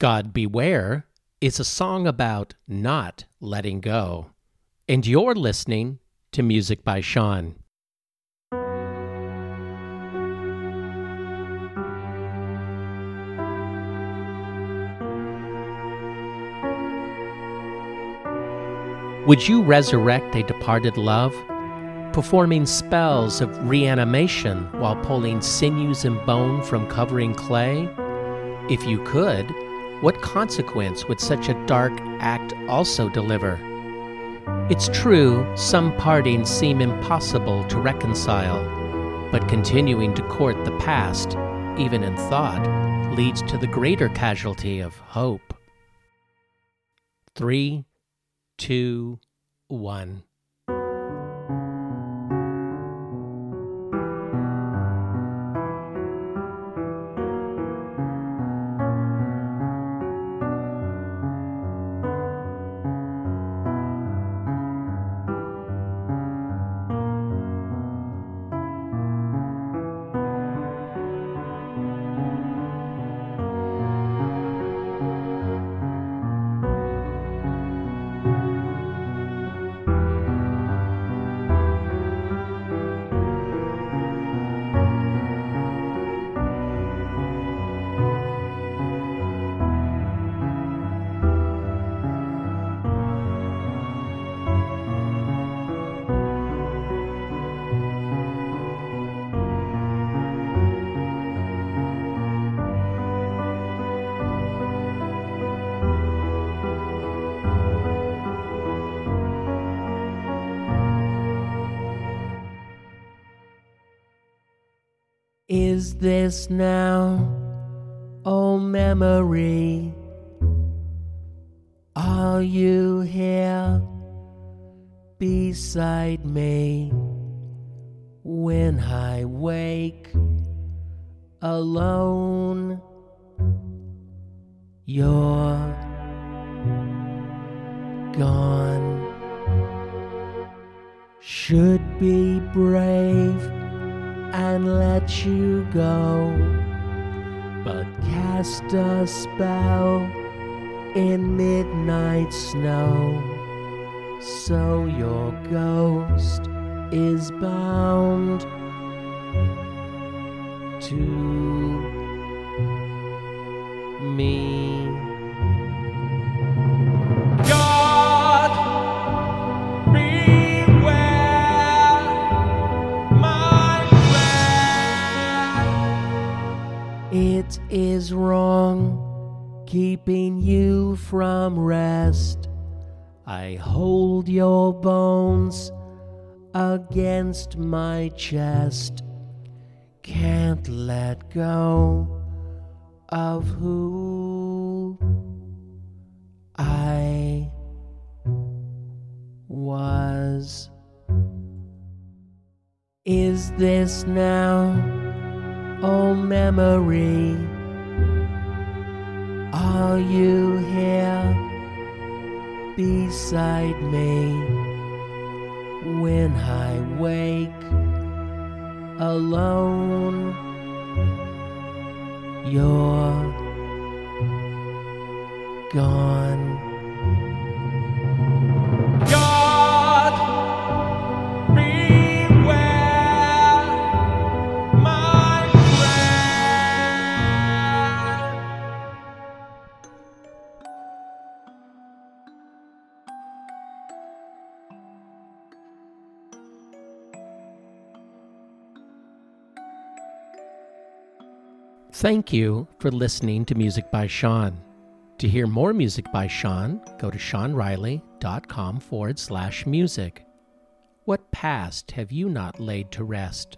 God Beware is a song about not letting go. And you're listening to Music by Sean. Would you resurrect a departed love? Performing spells of reanimation while pulling sinews and bone from covering clay? If you could, what consequence would such a dark act also deliver? It's true, some partings seem impossible to reconcile, but continuing to court the past, even in thought, leads to the greater casualty of hope. Three, two, one. Is this now, oh memory? Are you here beside me when I wake alone? You're gone. Should be brave and let you go, but cast a spell in midnight snow. So your ghost is bound to me. It is wrong keeping you from rest. I hold your bones against my chest. Can't let go of who I was. Is this now? Oh memory, are you here beside me when I wake alone? You're gone. Thank you for listening to Music by Sean. To hear more music by Sean, go to seanriley.com forward slash music. What past have you not laid to rest?